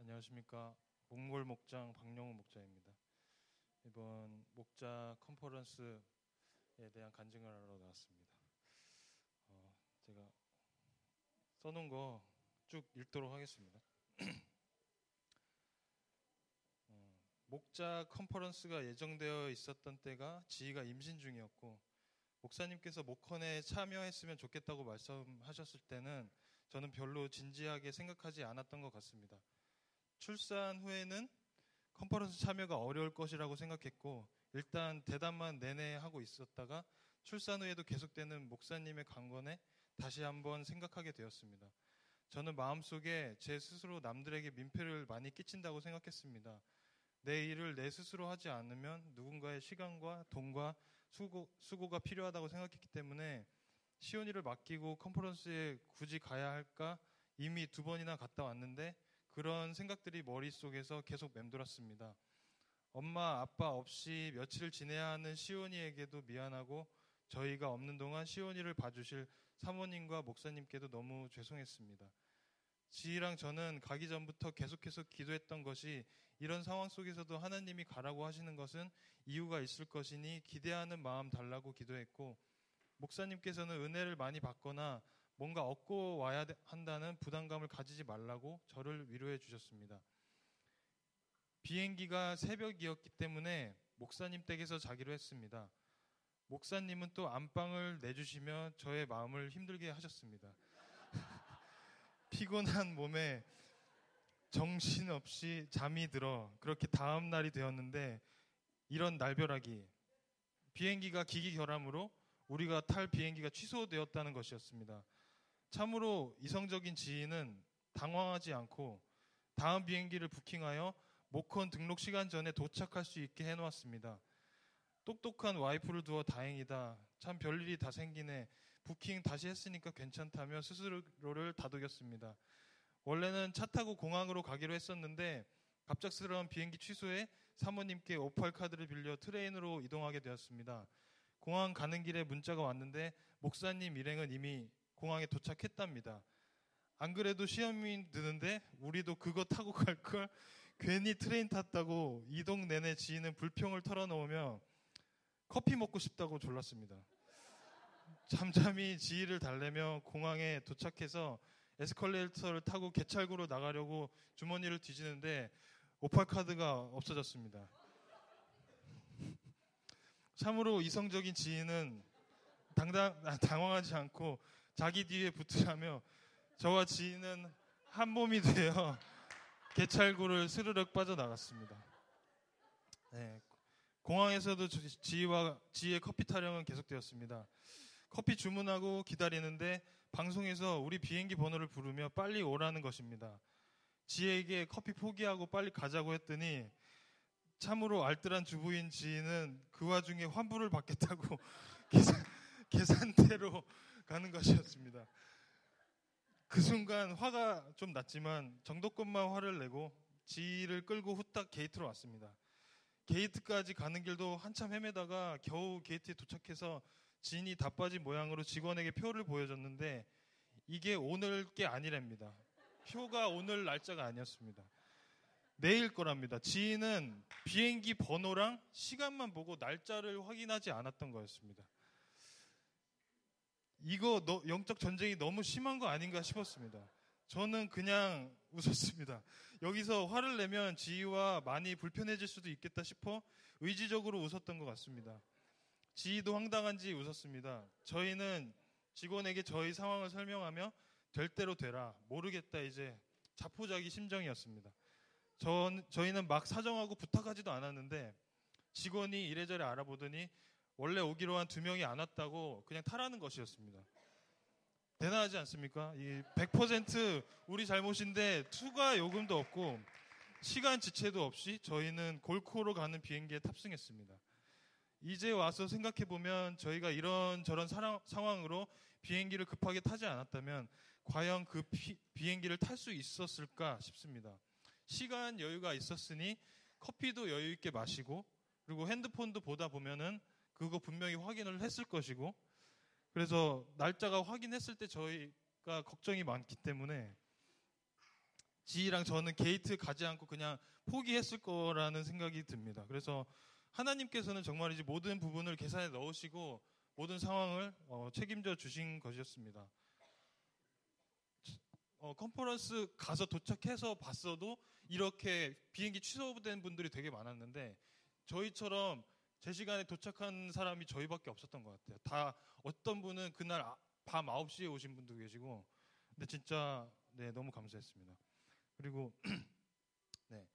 안녕하십니까. 몽골 목장 박영우 목자입니다. 이번 목자 컨퍼런스에 대한 간증을 하러 나왔습니다. 어, 제가 써놓은 거 쭉 읽도록 하겠습니다. 어, 목자 컨퍼런스가 예정되어 있었던 때가 지희가 임신 중이었고 목사님께서 목헌에 참여했으면 좋겠다고 말씀하셨을 때는 저는 별로 진지하게 생각하지 않았던 것 같습니다. 출산 후에는 컨퍼런스 참여가 어려울 것이라고 생각했고 일단 대담만 내내 하고 있었다가 출산 후에도 계속되는 목사님의 강권에 다시 한번 생각하게 되었습니다. 저는 마음속에 제 스스로 남들에게 민폐를 많이 끼친다고 생각했습니다. 내 일을 내 스스로 하지 않으면 누군가의 시간과 돈과 수고, 수고가 필요하다고 생각했기 때문에 시온이를 맡기고 컨퍼런스에 굳이 가야 할까 이미 두 번이나 갔다 왔는데 그런 생각들이 머릿속에서 계속 맴돌았습니다. 엄마, 아빠 없이 며칠을 지내야 하는 시온이에게도 미안하고 저희가 없는 동안 시온이를 봐주실 사모님과 목사님께도 너무 죄송했습니다. 지희랑 저는 가기 전부터 계속해서 기도했던 것이 이런 상황 속에서도 하나님이 가라고 하시는 것은 이유가 있을 것이니 기대하는 마음 달라고 기도했고 목사님께서는 은혜를 많이 받거나 뭔가 얻고 와야 한다는 부담감을 가지지 말라고 저를 위로해 주셨습니다. 비행기가 새벽이었기 때문에 목사님 댁에서 자기로 했습니다. 목사님은 또 안방을 내주시며 저의 마음을 힘들게 하셨습니다. 피곤한 몸에 정신없이 잠이 들어 그렇게 다음 날이 되었는데 이런 날벼락이 비행기가 기기 결함으로 우리가 탈 비행기가 취소되었다는 것이었습니다. 참으로 이성적인 지인은 당황하지 않고 다음 비행기를 부킹하여 모컨 등록 시간 전에 도착할 수 있게 해놓았습니다. 똑똑한 와이프를 두어 다행이다. 참 별일이 다 생기네. 부킹 다시 했으니까 괜찮다며 스스로를 다독였습니다. 원래는 차 타고 공항으로 가기로 했었는데 갑작스러운 비행기 취소에 사모님께 Opal 카드를 빌려 train으로 이동하게 되었습니다. 공항 가는 길에 문자가 왔는데 목사님 일행은 이미 공항에 도착했답니다. 안 그래도 시험이 드는데 우리도 그거 타고 갈 걸 괜히 train 탔다고 이동 내내 지희는 불평을 털어놓으며 커피 먹고 싶다고 졸랐습니다. 잠잠히 지희를 달래며 공항에 도착해서 에스컬레이터를 타고 개찰구로 나가려고 주머니를 뒤지는데 오팔 카드가 없어졌습니다. 참으로 이성적인 지인은 당당, 아, 당황하지 않고 자기 뒤에 붙으라며 저와 지인은 한 몸이 되어 개찰구를 스르륵 빠져나갔습니다. 네, 공항에서도 지희와 지희의 커피 타령은 계속되었습니다. 커피 주문하고 기다리는데 방송에서 우리 비행기 번호를 부르며 빨리 오라는 것입니다. 지혜에게 커피 포기하고 빨리 가자고 했더니 참으로 알뜰한 주부인 지인은 그 와중에 환불을 받겠다고 계산, 계산대로 가는 것이었습니다. 그 순간 화가 좀 났지만 정도껏만 화를 내고 지희를 끌고 후딱 게이트로 왔습니다. 게이트까지 가는 길도 한참 헤매다가 겨우 게이트에 도착해서 진이 다 빠진 모양으로 직원에게 표를 보여줬는데 이게 오늘 게 아니랍니다. 표가 오늘 날짜가 아니었습니다. 내일 거랍니다. 지희는 비행기 번호랑 시간만 보고 날짜를 확인하지 않았던 거였습니다. 이거 너, 영적 전쟁이 너무 심한 거 아닌가 싶었습니다. 저는 그냥 웃었습니다. 여기서 화를 내면 지희와 많이 불편해질 수도 있겠다 싶어 의지적으로 웃었던 것 같습니다. 지희도 황당한지 웃었습니다. 저희는 직원에게 저희 상황을 설명하며 될 대로 되라. 모르겠다 이제 자포자기 심정이었습니다. 전, 저희는 막 사정하고 부탁하지도 않았는데 직원이 이래저래 알아보더니 원래 오기로 한 두 명이 안 왔다고 그냥 타라는 것이었습니다. 대단하지 않습니까? 이 100% 우리 잘못인데 투가 요금도 없고 시간 지체도 없이 저희는 골코로 가는 비행기에 탑승했습니다. 이제 와서 생각해 보면 저희가 이런 저런 상황으로 비행기를 급하게 타지 않았다면 과연 그 비, 비행기를 탈 수 있었을까 싶습니다. 시간 여유가 있었으니 커피도 여유 있게 마시고 그리고 핸드폰도 보다 보면은 그거 분명히 확인을 했을 것이고 그래서 날짜가 확인했을 때 저희가 걱정이 많기 때문에 지희랑 저는 게이트 가지 않고 그냥 포기했을 거라는 생각이 듭니다. 그래서 하나님께서는 정말 이제 모든 부분을 계산에 넣으시고 모든 상황을 어, 책임져 주신 것이었습니다. 어, 컨퍼런스 가서 도착해서 봤어도 이렇게 비행기 취소된 분들이 되게 많았는데 저희처럼 제 시간에 도착한 사람이 저희밖에 없었던 것 같아요. 다 어떤 분은 그날 아, 밤 9시에 오신 분도 계시고 근데 진짜 네, 너무 감사했습니다. 그리고 네.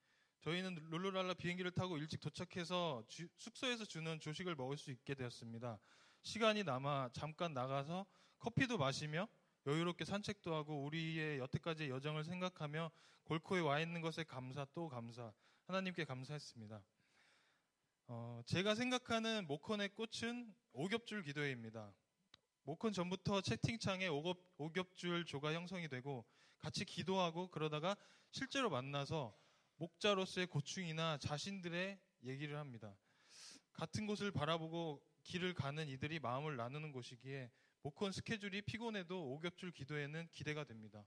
저희는 룰루랄라 비행기를 타고 일찍 도착해서 주, 숙소에서 주는 조식을 먹을 수 있게 되었습니다. 시간이 남아 잠깐 나가서 커피도 마시며 여유롭게 산책도 하고 우리의 여태까지의 여정을 생각하며 골코에 와 있는 것에 감사 또 감사 하나님께 감사했습니다. 어, 제가 생각하는 모컨의 꽃은 오겹줄 기도회입니다. 모컨 전부터 채팅창에 오겹, 오겹 줄 조가 형성이 되고 같이 기도하고 그러다가 실제로 만나서 목자로서의 고충이나 자신들의 얘기를 합니다. 같은 곳을 바라보고 길을 가는 이들이 마음을 나누는 곳이기에 모컨 스케줄이 피곤해도 오겹줄 기도에는 기대가 됩니다.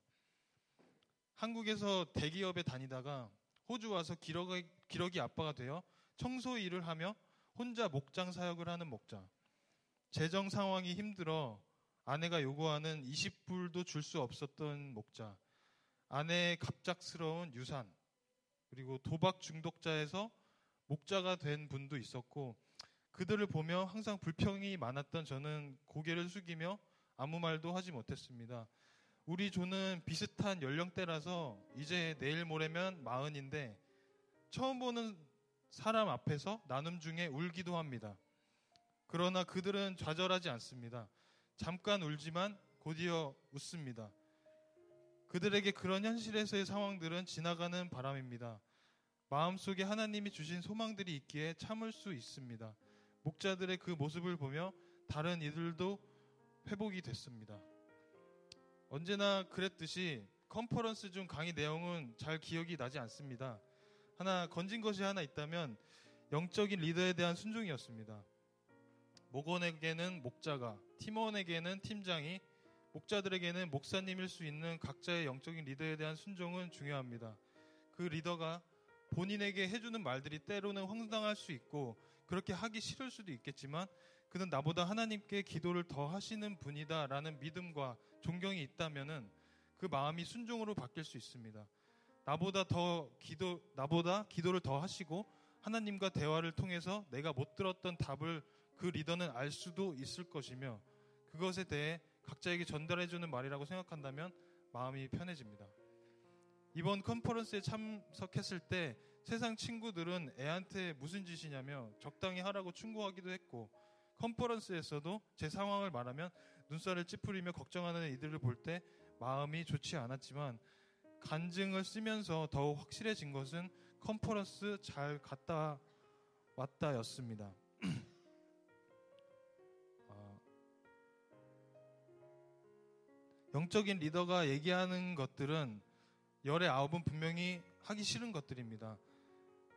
한국에서 대기업에 다니다가 호주 와서 기러기, 기러기 아빠가 되어 청소 일을 하며 혼자 목장 사역을 하는 목자. 재정 상황이 힘들어 아내가 요구하는 20불도 줄 수 없었던 목자. 아내의 갑작스러운 유산. 그리고 도박 중독자에서 목자가 된 분도 있었고 그들을 보며 항상 불평이 많았던 저는 고개를 숙이며 아무 말도 하지 못했습니다. 우리 조는 비슷한 연령대라서 이제 내일 모레면 마흔인데 처음 보는 사람 앞에서 나눔 중에 울기도 합니다. 그러나 그들은 좌절하지 않습니다. 잠깐 울지만 곧이어 웃습니다. 그들에게 그런 현실에서의 상황들은 지나가는 바람입니다. 마음속에 하나님이 주신 소망들이 있기에 참을 수 있습니다. 목자들의 그 모습을 보며 다른 이들도 회복이 됐습니다. 언제나 그랬듯이 컨퍼런스 중 강의 내용은 잘 기억이 나지 않습니다. 하나 건진 것이 하나 있다면 영적인 리더에 대한 순종이었습니다. 목원에게는 목자가, 팀원에게는 팀장이, 목자들에게는 목사님일 수 있는 각자의 영적인 리더에 대한 순종은 중요합니다. 그 리더가 본인에게 해주는 말들이 때로는 황당할 수 있고 그렇게 하기 싫을 수도 있겠지만 그는 나보다 하나님께 기도를 더 하시는 분이다라는 믿음과 존경이 있다면은 그 마음이 순종으로 바뀔 수 있습니다. 나보다 더 기도 나보다 기도를 더 하시고 하나님과 대화를 통해서 내가 못 들었던 답을 그 리더는 알 수도 있을 것이며 그것에 대해 각자에게 전달해 주는 말이라고 생각한다면 마음이 편해집니다. 이번 컨퍼런스에 참석했을 때 세상 친구들은 애한테 무슨 짓이냐며 적당히 하라고 충고하기도 했고 컨퍼런스에서도 제 상황을 말하면 눈살을 찌푸리며 걱정하는 이들을 볼 때 마음이 좋지 않았지만 간증을 쓰면서 더욱 확실해진 것은 컨퍼런스 잘 갔다 왔다였습니다. 아, 영적인 리더가 얘기하는 것들은 열의 아홉은 분명히 하기 싫은 것들입니다.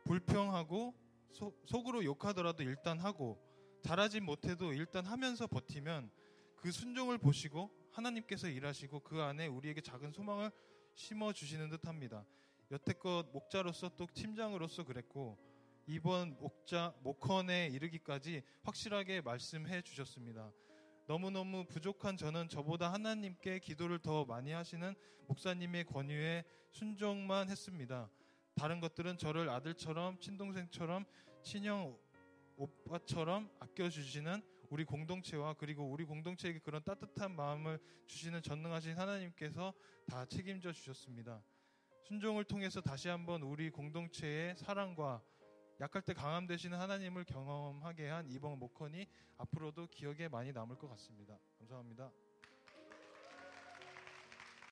불평하고 소, 속으로 욕하더라도 일단 하고 잘하지 못해도 일단 하면서 버티면 그 순종을 보시고 하나님께서 일하시고 그 안에 우리에게 작은 소망을 심어 주시는 듯합니다. 여태껏 목자로서 또 팀장으로서 그랬고 이번 목자 목헌에 이르기까지 확실하게 말씀해 주셨습니다. 너무너무 부족한 저는 저보다 하나님께 기도를 더 많이 하시는 목사님의 권유에 순종만 했습니다. 다른 것들은 저를 아들처럼 친동생처럼 친형 오빠처럼 아껴주시는 우리 공동체와 그리고 우리 공동체에게 그런 따뜻한 마음을 주시는 전능하신 하나님께서 다 책임져 주셨습니다. 순종을 통해서 다시 한번 우리 공동체의 사랑과 약할 때 강함 되시는 하나님을 경험하게 한 이번 목헌이 앞으로도 기억에 많이 남을 것 같습니다. 감사합니다.